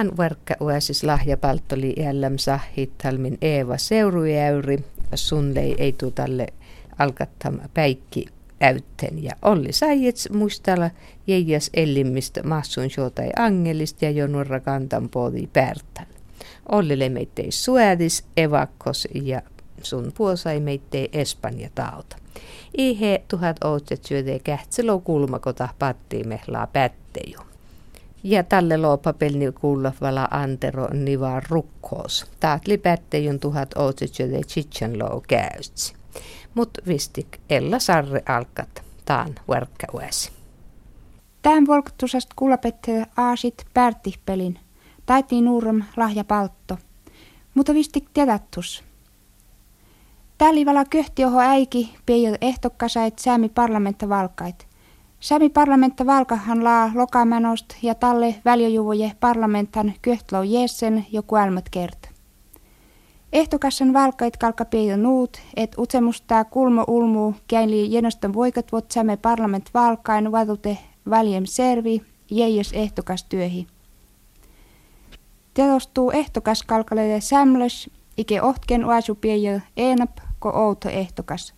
Tämän verkka uesis lahjapalttoli jälläm sahittalmin Eeva Seurujäyri. Sunlei ei tuu tälle alkattam päikki äytten. Ja Olli Saijets muistella jäijäs ellimistä massun ei angelista ja jonurra kantan poodi pärtäl. Olli lemeittei suädis, evakkos ja sun puosai meittei Espanja tauta. Ihe tuhat outset syödee kähtselo kulmakota pattiin mehlaa pätteju. Ja tälle loopapelni kuulla vala antero niva rukkoos. Taatli pättejun tuhat outset syödee chichen loo käytsi. Mut vistik Ella Sarre alkat taan verkkauesi. Tämän volktusast kuulapette aasit pärtihpelin. Taitiin nuurum lahja paltto. Mutta vistik tiedättus. Tällivalla köhti oho äiki peijö ehtokkasait säämi parlamentta valkait. Säämi parlamentta valkahan laa lokamänost ja talle väljöjuvoje parlamentan köhtlou jeessen joku älmät kert. Ehtokassan valkait kalka nuut, et utsemustaa kulmo ulmu käinli jenoston voikat vot sääme parlament valkain vadute väljem servi jäijäs ehtokas työhi. Telostuu ehtokas kalkaleide sämlös, ike ohtken uasu peijö enap ko outo ehtokas.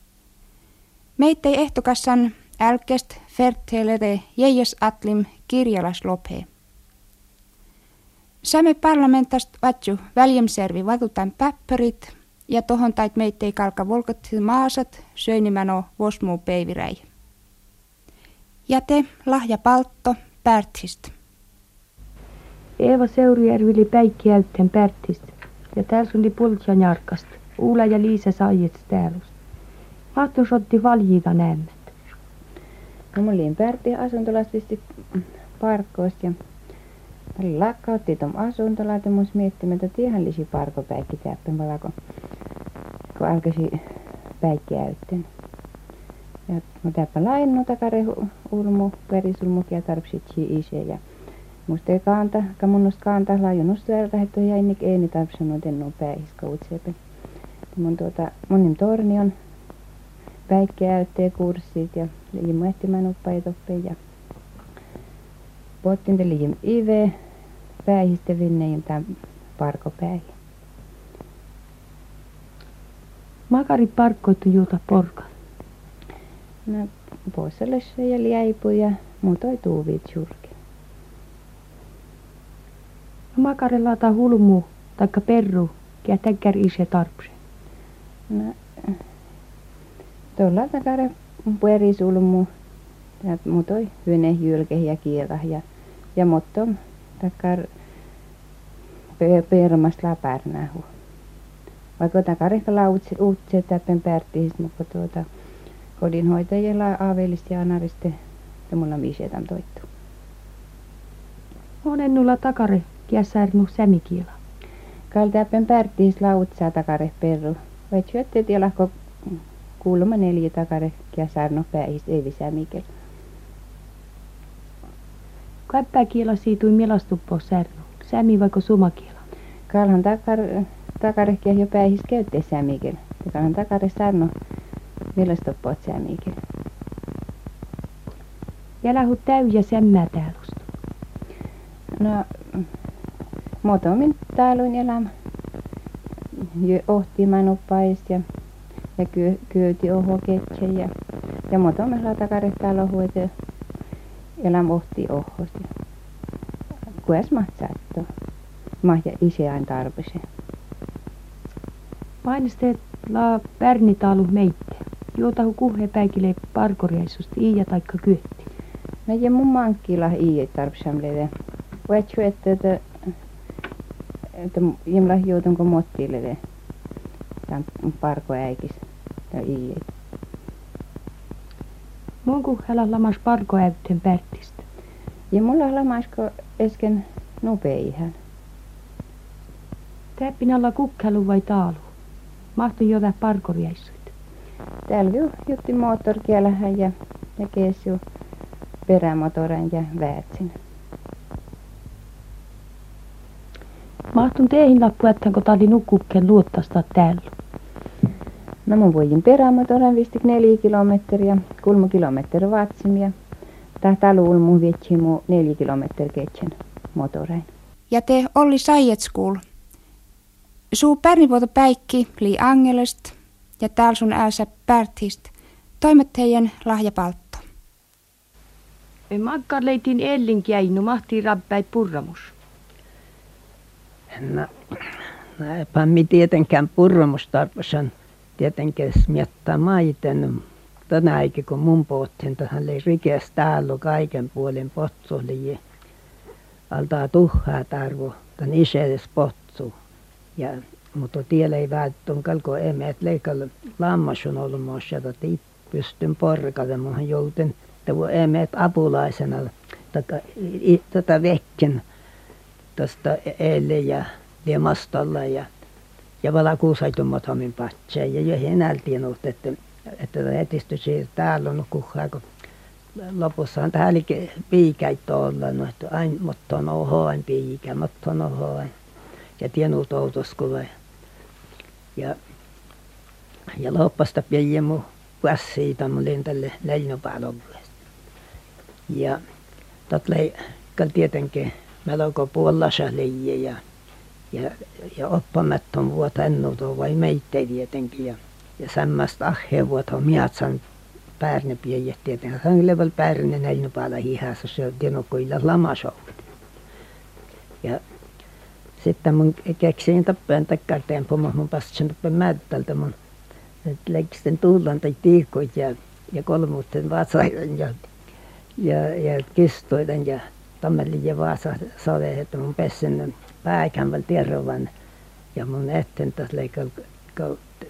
Meittei ehtokassan älkest fertelede jäijäs atlim kirjalas lophe. Säme parlamentast vatju väljemservi vatutan päppörit ja tohon tait meittei kalka volkottil maasat söinimäno vosmuu peiviräi. Jäte, lahja paltto, pärtsist. Eeva Seurujärvi päikki äytten pärtist ja täällä oli pultja. Uula ja Liisa saiet täälus. Mahtus otti valjita näemmet. Mä olin Pärti asuntolaiset parkkoosta ja lakkautti tuon asuntolat ja mun miettimään, että tiehän lisi parkopäikki täppän kun, kun alkaisi päikki äytten. Ja täppä lainnu takare ulmu, perisulmu ja tarvitsi isä ja musta ei kanta, ka munnosta kanta laajunusta ja että jäinik ei ni tarvitsenut ennu päihiska mun tuota, monin torni on päikkeäyttee kurssit ja ehtimään uppajatoppeen ja pottin te liim ive päihiste vinne tämän parkopäihin. Makari parkkoitu juuta porka. No poissalessa ja liäipu ja muutoi tuuvit surki. No makarilla laata hulmu taikka perru, ja täkkär ise tarpse. No, tuolla takare puerisulmu, ja mutoi hyne jylke ja kiira ja, ja motto takar permas läpärnähu. Vaikka takarehka lautse uutse täppen pärttiis, mutta tuota kodinhoitajilla aavelista ja anariste ja mulla misetan toittu. On ennulla takare kiäsärnu sämikiela. Kal täppen pärttiis lautsaa takare perru. Vai syötte tielahko kuulemma neljä takare ja sarno päihis ei visää mikel. Kappää kiela siitui milastuppo särnu. Sämi vaikka sumakiela. Kalhan takar, takarehkia jo päihis käytte sämikel. Ja kalhan takare sarno milastuppo sämikel. Ja lähu täyjä sämmää täälusta. No, muutamin tääluin elämä ohtiman oppaist ja ja kyö, kyöti oho ketse ja ja motomme lata karehtaa lohuet ja eläm ohti ohosti. Kues maht saatto. Mahja ise aina tarpese. Painosteet la pärnitaalu meitte. Juotahu kuhe päikile parkoriaisusta iia taikka kyötti. No ja mun mankkila iia tarpsamlede. Vaitsu että että että jimla juutunko mottiilede tämän parko äikis ja iie. Mun kuhella lamas parko äytten pärtistä. Ja mulla lamasko esken nopeihän. Täppin alla kukkelu vai taalu? Mahtu jotain parkoriaisuit. Täällä ju jutti moottorkielähän ja, ja keesju perämotoren ja väätsin. Mahtun teihin lappu, että kun tali nukkukken luottasta täällä. No mun voin perämotoren vistik neljä kilometriä, kulmu kilometri vatsimia. Tää taluul mun vietsi mu neljä kilometriä ketsen motorein. ja te Olli Sajetskul. Suu pärnivuoto päikki lii angelest ja täällä sun ääsä pärtist. Toimet teidän lahjapaltto. Makka leitin ellinkäinu, mahti rabpäi purramus. No, no eipä mi tietenkään purramustarposan tietenkään miettaa maiten. Tänä aikin kun mun pohtin, tähän oli rikeäs täällä kaiken puolen potsuli. Altaa tuhaa tarvo, tän isedes potsu. Ja, mutta tiellä ei välttämättä emme, että leikalla lammas on ollut muassa, että pystyn porkalle, mutta jouten tuo emme, että apulaisena tätä vekken tästä eilen ja liemastalla ja ja vala kuusaitummat hamin patsee ja jo enältiin ollut, että että etistö siitä täällä on kuhaa, kun lopussahan täälläkin piikäitä olla, no että aina mutta on ohoin piikä, mutta on ohoin ja tienut outoskula. Ja ja loppasta pieni mun siitä mun tälle leijnopäälovuudesta ja tot lei tietenkin melko puolassa leijä ja ja ja oppamattom vuota ennalta vai meitä tietenkin ja ja samasta ahheen vuota miatsan päärne piejet tietenkin. Hän level päärne näin päällä hihassa se on tienokkoilla lamasou ja sitten mun keksin tappeen takkar tempo mun passin tappeen mättältä mun että leiksten tullan tai tiikkoit ja ja kolmuuten vatsaiden ja ja ja kistoiden ja tammelin ja vaasa sade että mun pessin väl tervan ja mun etten taas leikkaa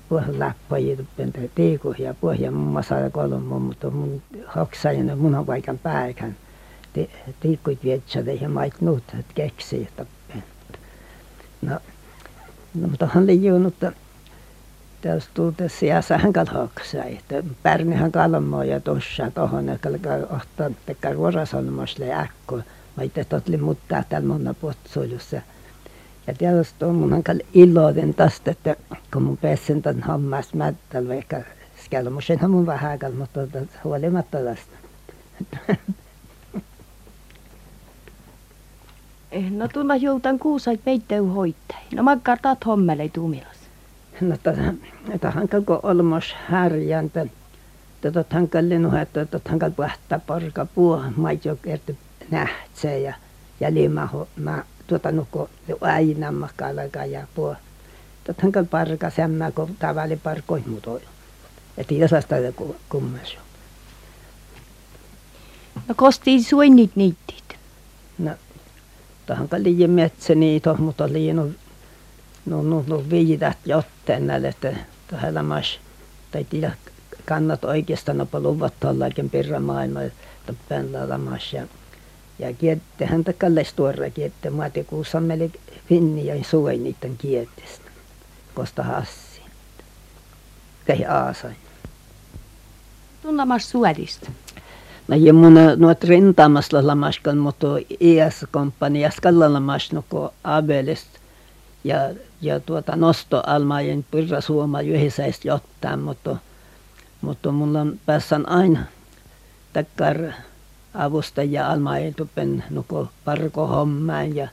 puolen läppäjiä tuppen tiikuh ja pohja mun masa kolmo mutta mun hoksajan mun paikan päikän tiikkuit vietsade ja mait nuut keksi tappen no no mutta hän oli juonut tässä tuuta sijassa hän kalhoksa että pärnihän kalmoo ja tuossa tohon ja kalkaa ohtaa tekkä ruorasolmosle äkko Maite totli mutta täällä monna potsuilussa ja tietysti on mun iloinen tästä, että kun mun pessin tämän hammas mättällä, vaikka skelmusenhan mun vähän mutta huolimatta tästä. Eh, no tulla joutan kuusait peitteu hoittai. No makkaa taat hommele tuumilas. No hankal kun olmos härjäntä. Tätä hankal lenu, että tätä hankal puhtaa porka puo, maitjo kerti nähtsee ja ja limaho, ma tuota nuko aina makalaga ja puo. Tuota hankal parka sämmä kun tavalli parkoi muutoi. Että jasasta kummas. No kosti suinnit niittit. No, tähän liian metsä niitä, mutta liian no, no, no, no viidat jotten näille, että tähän lamas, tai tiedä, kannat oikeastaan no luvat tuollakin pirra maailma, että päällä lamas ja ja kiettehän kalles tuore kiette maate kun sammeli finni ja suoi niiden kiettestä. Kosta hassi. Kähi aasain. Tunnamas suodista no ja mun nuot rintamassa lamaskan mutta IS komppanias kallalamas no ko Abelist ja ja tuota nosto almajen pyrra suoma yhdessä jotain mutta mutta mulla on päässän aina takkar avustajia Alma Eetupen nuko parko hommaan ja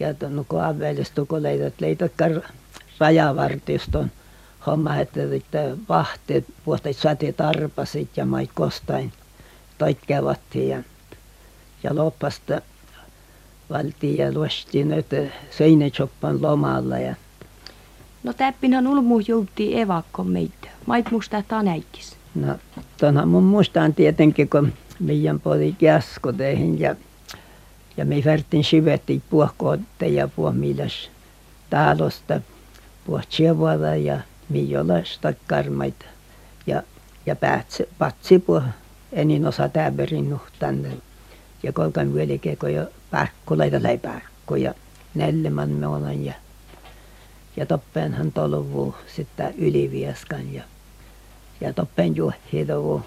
ja nuko avelista kun leidät leitäkkär rajavartioston homma että että vahteet puhtait saatiin tarpasit ja mait kostain toitkeavattiin ja ja loppasta valtiin ja luostiin että seinächoppan lomalla ja No täppinhän ulmu joutti evakko meitä. Mait musta tänäikis. no tuonhan mun muistaan tietenkin kun meidän podi käskoteihin ja ja me värtin sivettiin puohkootte ja puomilas talosta puohtsevuota ja miolasta karmaita ja ja päätse patsi puo enin osa täberin nuhtanne ja kolkan velike kun jo parkkuleita läi parkkuja neljäman me olen ja ja toppeenhan tolvuu sitten ylivieskan ja ja toppeen juohitovu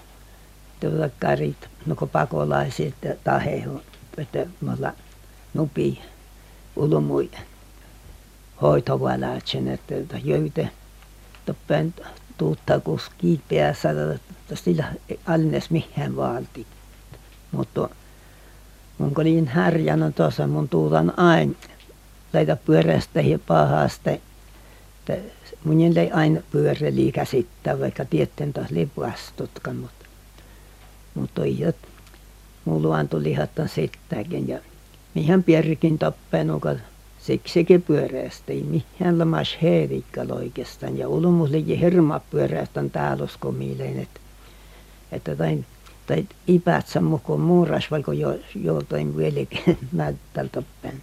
tuota karit no kun pakolaiset tahehu että mulla nupi ulmui hoitovalatsen että jöyte toppeen tuutta kus kiipeässä sillä alnes mihin vaalti mutta mun olin härjänä tuossa mun tuutan aina laita pyörästä ja pahasta. Mun ei aina pyöräli käsittää, vaikka tietten taas lipuastutkan, mutta, mutta ei mulla tuli hattan sitäkin ja mihän pierrikin tappenuka siksikin pyörästä, ei mihän lamas heerikkal oikeastaan ja ulmusliki hirma pyörästän täällä uskomiileen, että, että tain, tai ipätsä mukaan muuras, vaikka jo, vieläkin näyttää tappen.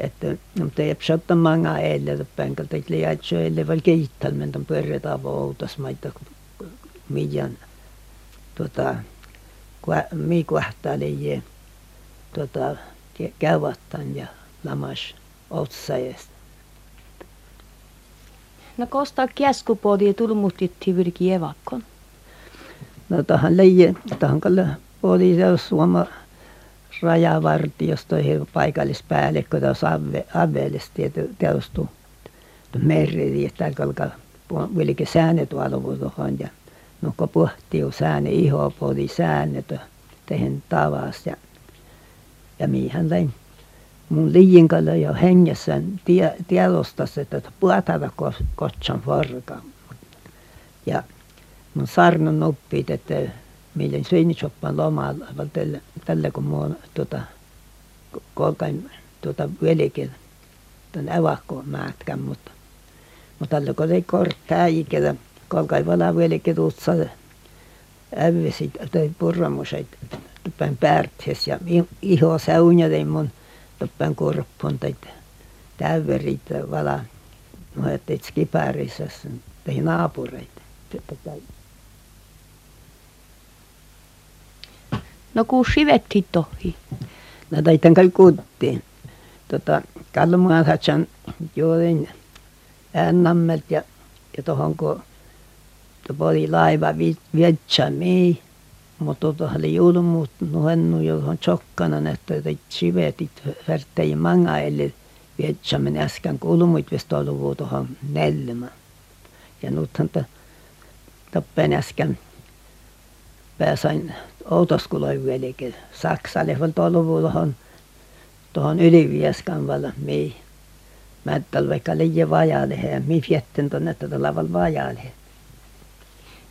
Että no, mutta ei psatta manga eille pänkältä, että liiatso eille vaikka keittelmen tämän pyörätä outas maita, miljan tuota, mi kuahtaali tuota, käyvattan ja lamas otsaajasta. No kosta käskupodi tulmuttitti virki evakkon? No tähän leije, tähän kalle podi se suoma rajavartiosto paikallispäällikkö tuossa Avelista teostu meri, että kalka vilke säännöt tuohon ja nukko pohtiu säännö iho podi säännöt tehen tavas ja ja mihän tein mun liinkalla jo hengessä tie, tiedostas, että puhatata kotsan forka. Ja mun sarnon oppit, että millä sveinitsoppan lomalla, tällä, tällä kun mun tuota, kolkain tuota velikin tämän evakkoon määtkän, mutta mutta tällä kun ei korttaa ikävä, kolkain vala velikin tuutsa ävysit, tai purramuset, tuppen päärthes ja iho säunja tein mun tuppen kurppun tai täyverit vala no että skipärissa tein naapureita. No kun sivetti tohi. No taitan kai kuuttiin. Tota, kalmuan hatsan juorin äännammet ja, ja tohon kun oli laiva Vietchamiin mutta tuota oli julmuut nuhennu johon chokkana että sivetit värttei manga eli Vietchamin äsken kulmuit vist ollut tuohon nelmä. Ja nythän tappen äsken pääsain outoskuloi vieläkin Saksalle oli ollut tuohon tuohon Ylivieskan valla mii. Mä vaikka liian vajaalle ja mi fietten tuonne tätä lavalla vajaalle.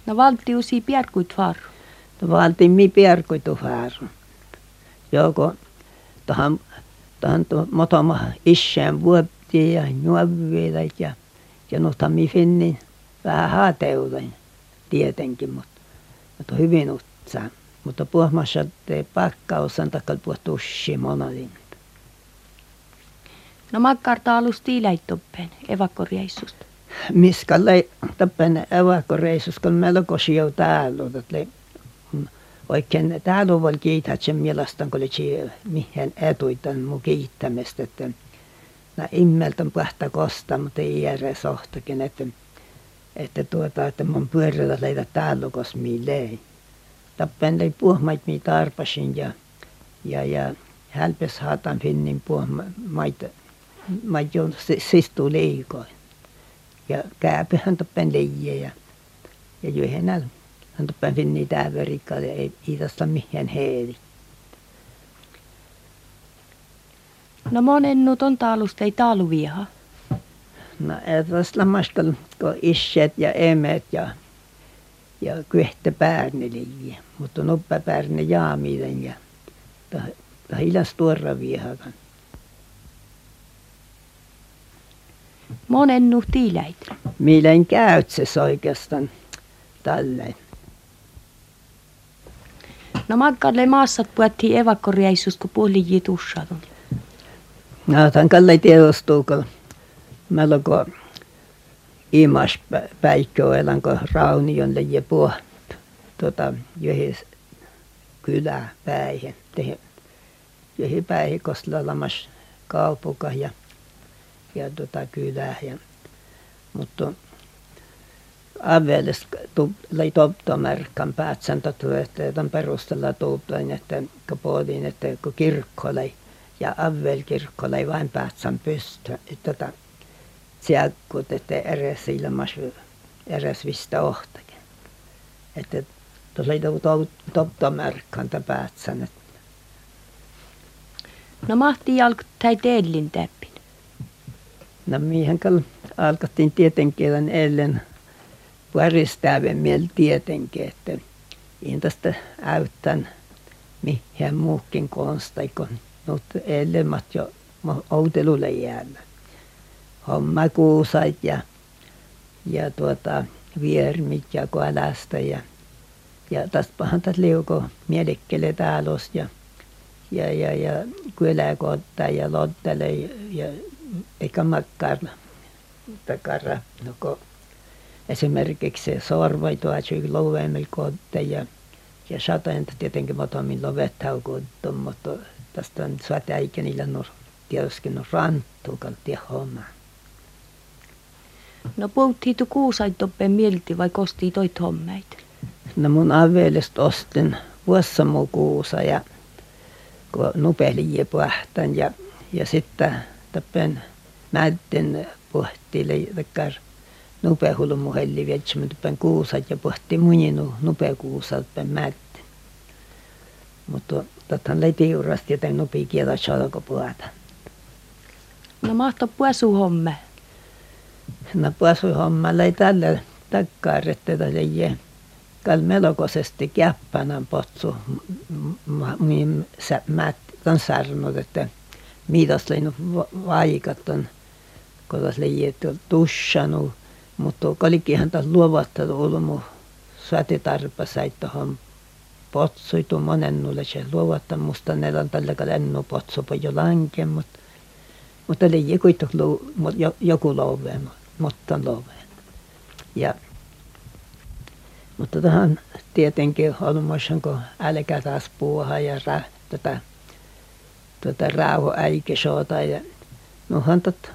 No valtiusi piarkuit varu. No valtiin mi piarkuitu varu. Joko tähän tähän motoma isään vuotti ja juovivat ja ja nuhta mi finnin vähän haateuden tietenkin, mutta, mutta hyvin utsaa. Mutta puhmassa te pakkausan takkal puhtussi monadin. No makkarta alus tiiläittoppeen evakkoreissusta. Miskalle tappen evakkoreissus, kun melko sijo täällä, että oikein täällä on kiität sen mielestä, kun oli mihin etuitan mun kiittämistä, että nää immeltän pahta kosta, mutta ei järje sohtakin, että, että tuota, että mun pyörällä leitä täällä, kos lei. Tappen lei puhmait mi tarpasin ja, ja, ja hälpes haatan finnin puhmait, mait jo sistu liikoin. Ja kääpyhän tappen leijä ja, ja juhenällä hän tappen finni täyverikkaa ja ei iitasta mihin heeri. No monen nyt on taalusta ei taalu viha. No etäs lammastal kun isset ja emet ja ja kyhtä päärneliä, mutta noppa päärne jaamiden ja ta, ta hilas tuora vihakan. Monen nu tiiläit. Mielen käytses oikeastaan tälleen. No makkalle maassat puhuttiin evakkoreissusta, kun puoli tussaa No, tämän kalle tiedostuu, kun melko imas päikkö kun raunion leijä puh tuota johon kyläpäihin, johon päihin kostelamas kaupuka ja ja tuota kylää ja mutta Aveles lei toptomärkan päätsän tämän perusteella tuutain, että kun puhutin, että kun kirkko lei ja Avel kirkko lei vain päätsän pysty, tota, sielkut, että eräs ilmas, eräs vista ohtakin. Että tuossa lei toptomärkan päätsän, No mahti jalkuttai teellin täppin. No miehen kal alkattiin tietenkin ellen paristäven miel tietenkin, että in tästä äyttän mihin muukin konsta, kun nyt ellemat jo outelulle jäällä. Homma kuusait ja, ja tuota, viermit ja koalasta ja, ja tästä pahan tästä liuko mielekkele täällä ja, ja, ja, ja kyläkotta ja lottele ja, ja eikä makkarla takara, no kun esimerkiksi sorvoi tuossa lovemmilla kotte ja ja satainta tietenkin matamin lovettaukoittu, mutta tästä on niillä no tietysti no ranttu kaltia homma. No puhuttiin tu kuusait toppen mielti vai kosti toit hommeit? No mun avelista ostin vuossamu kuusa ja kun nupeli puhtan ja, ja sitten tappen mätten puhtiille takkar nupehulu muhelli vietsi tappen kuusat ja puhti muninu nupekuusat tappen mätten. Mutta tottahan lei tiurasti joten nupi kielä salko puhata. No mahto puesu homme. No puesu homma lei tälle takkaar, että tätä jee kal melkoisesti käppänän potsu mihin sä mät on sarnut, että mitäs leinu vaikat on, kun tas leijetty tussanu, mutta kolikinhan taas luovattanut ollut mun saatitarpa sai tuohon potsuitu monennulle se luovattan musta ne on tällä lennu potsu jo lanke, mutta mutta leijä kuitenkin joku loveen, mutta on loveen. Ja mutta tähän tietenkin olmoisen, kun älkä taas puuha ja tätä, tätä rauho äikesoota ja nohan tot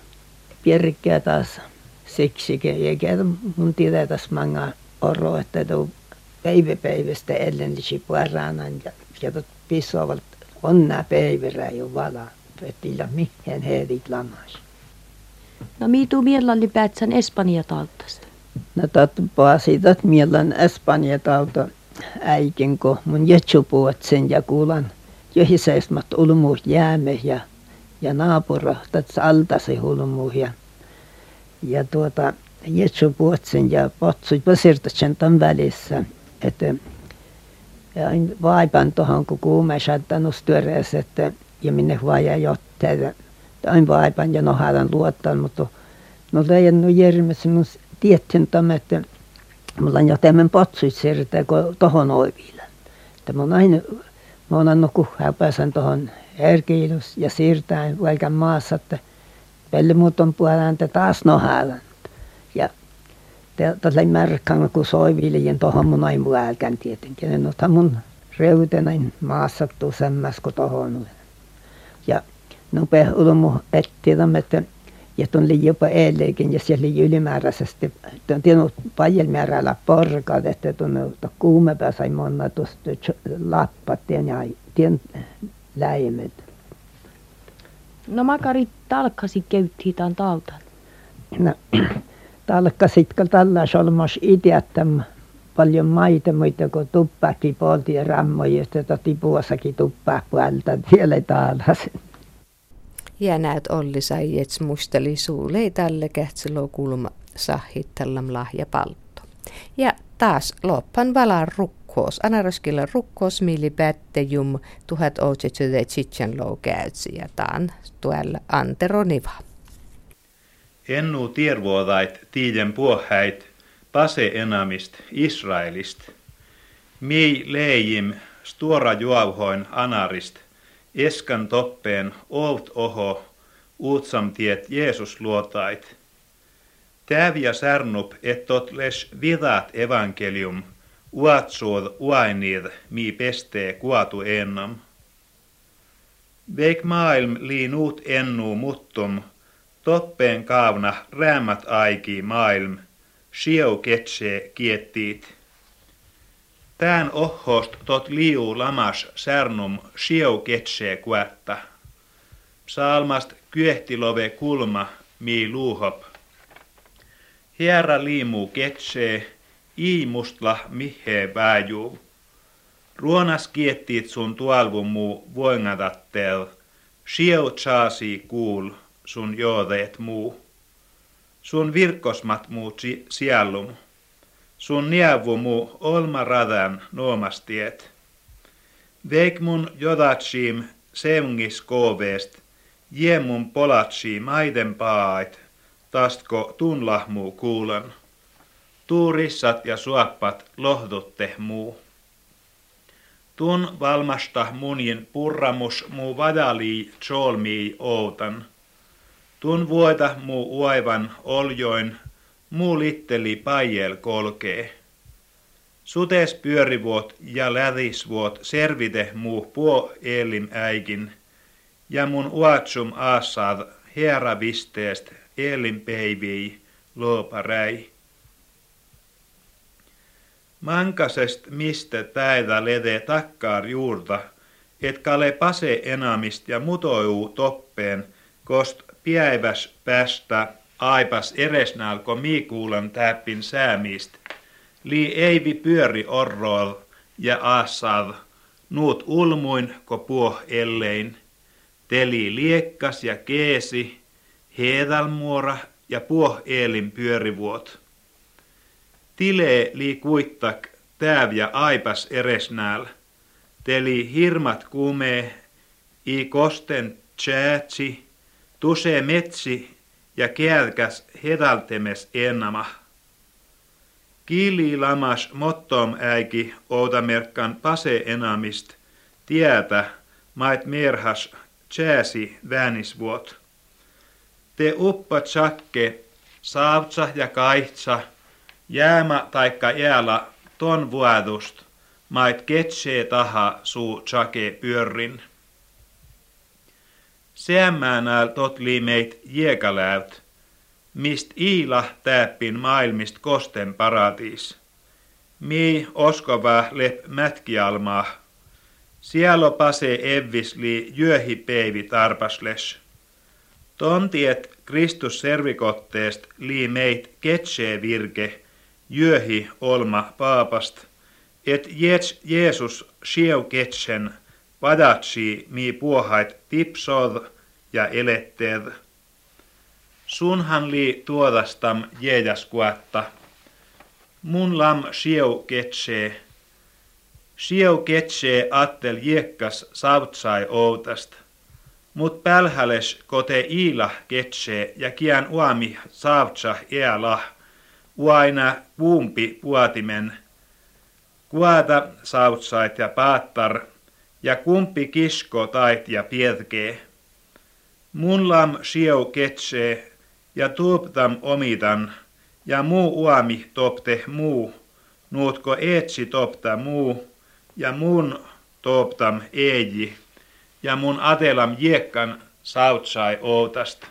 pierkkää taas siksi, eikä mun tiedä tässä manga oro, että tuo päiväpäivästä ellellisi puaranan ja, ja tot pissuavat onnaa päivärä jo vala, että mihin heidät lamas. No miitu mielalli päätsän Espanja taltasta. No tatpa siitä mielän Espanja tauta äikin, kun mun sen ja kuulan johiseismat ulmuus jääme ja, ja naapura tässä hulmuus ja, ja tuota sen ja potsui sen tämän välissä, että ja vaipan tuohon, kun kuume saattanut että ja minne vaan ja jotteita. Aina vaipan ja noharan luottaa, mutta no leijannut järjessä mun tiettin tämä, että mulla on jo tämän potsuit siirtää kun tohon oiville. Että mä oon aina, mä oon annut kuhaa pääsen tohon erkiilus ja siirtää vaikka maassa, että pelle muuton puoleen, että taas nohalan. Ja tällä märkään, kun soiviljen tohon mun aina puolään tietenkin. En ota mun reutenain maassa tusemmas kuin tohon. Ja nopea ulmu etti että ja tuon oli jopa eilenkin ja siellä oli ylimääräisesti tuon tiennyt paljon määrällä porkat että tuon kuumempaa sai monna tuosta lappat ja tien läimet. No makari talkkasi köyttiin tämän tautan. No talkkasit kun tällä solmos itse paljon maita muita kuin tuppaakin polti ja rammoja, että tipuassakin tuppaa puolta vielä ja näet Olli Saijets musteli suulei tälle kähtsiloo kulma sahittellam lahja paltto. Ja taas loppan valaan rukkoos, anaroskilla rukkoos mili pättejum tuhat ootsetsyde tsitsen lou käytsi ja taan tuella Antero Niva. Ennu tiervuodait tiiden puohäit pase enamist Israelist. Mi leijim stuora juauhoin anarist – Eskan toppeen olt oho uutsamtiet Jeesus luotait. Täviä särnup, et tot les vidat evankelium, uatsuod uainid mi pestee kuatu ennam. Veik maailm liin uut ennu muttum, toppeen kaavna räämät aiki maailm, sieu ketsee kiettiit. Tään ohhost tot liu lamas särnum sieu ketsee kuetta. Psalmast kyehtilove kulma mi luuhop. Hierra liimu ketsee, mustla mihe väjuu. Ruonas kiettiit sun tualvu muu voingatattel, Sieu chaasi kuul sun joodeet muu. Sun virkosmat muu siellum. Sun nievu muu olma radan nuomastiet. Veik mun jodatsiim semngis kooveest, jiemun polatsi maiden paait, tastko tunlahmuu kuulen. Tuurissat ja suoppat lohdutte muu. Tun valmasta munin purramus muu vadali cholmi outan. Tun vuota muu uaivan oljoin, muu litteli pajel kolkee. Sutes pyörivuot ja lädisvuot servite muu puo elim äikin, ja mun uatsum aasaad herra visteest elim peivii looparäi. Mankasest mistä päivä lede takkaar juurta, et kale pase enamist ja mutouu toppeen, kost piäiväs päästä aipas eresnalko miikuulan täppin säämist. Li eivi pyöri orroal ja aasav, nuut ulmuin ko puo ellein. Teli liekkas ja keesi, heedalmuora ja puo eelin pyörivuot. Tile li kuittak tääv ja aipas eresnääl. Teli hirmat kumee, i kosten tjäätsi, tuse metsi ja kääkäs hedaltemes ennama. Kiili lamas mottom äiki oudamerkkan pase enamist, tietä mait merhas tjääsi väänisvuot. Te uppa tsakke, saavtsa ja kaitsa, jäämä taikka jäällä ton vuodust, mait ketsee taha suu tsake pyörrin. Seämmäänäl totli meit jiekäläyt, mist iila täppin maailmist kosten paratiis. Mi oskova lep mätkialmaa, sielo pase evvisli jöhi peivi tarpasles. Tontiet Kristus servikotteest lii meit ketsee virke, jöhi olma paapast, et Jeesus sieu ketsen vadatsi mi puohait tipsod ja eletteed. Sunhan li tuodastam jeejaskuatta. Mun lam sieu ketsee. Sieu ketsee attel jiekkas sautsai outast. Mut pälhäles kote iila ketsee ja kian uami sautsa eala. Uaina puumpi puatimen. Kuata sautsait ja paattar ja kumpi kisko tait ja pietkee. Mun lam sieu ketsee ja tuuptam omitan, ja muu uami topte muu, nuutko etsi topta muu, ja mun toptam eeji, ja mun atelam jiekkan sautsai outasta.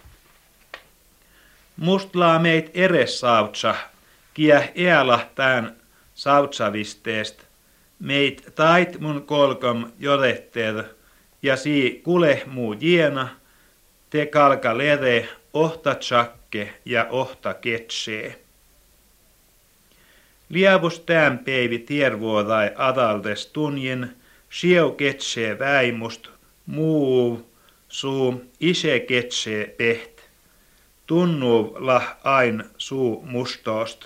Mustlaa meit eres sautsa, kiä eala tään sautsavisteest, meit tait mun kolkom jodetteed, ja sii kule muu jiena, te kalka lede ohta tsakke ja ohta ketsee. Liavus tämän peivi tiervuodai adaltes tunjin, sieu ketsee väimust, muu suu ise ketsee peht. Tunnu lah ain suu mustoost.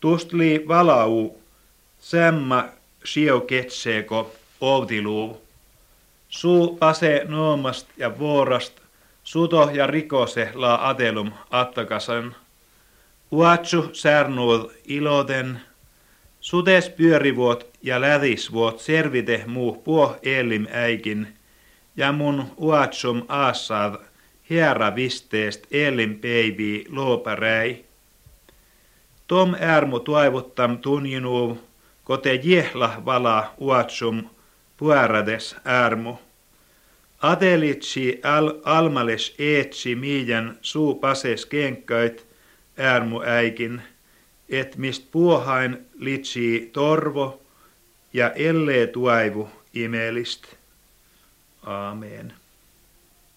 Tustli valau, semma sieu ketseeko outiluu. Suu pase noomast ja vuorast, suto ja rikose la atelum attakasan. Uatsu särnuud iloten, sutes pyörivuot ja lädisvuot servite muu puo elim äikin, ja mun uatsum aassaad hiera visteest elim peivi looparäi. Tom ärmu tuivuttam tunjinuuv, kote jehla vala uatsum puärades ärmu. Atelitsi al almales eetsi miijan suu pases kenkkait ärmu äikin, et mist puohain litsi torvo ja ellee tuaivu imelist. Amen.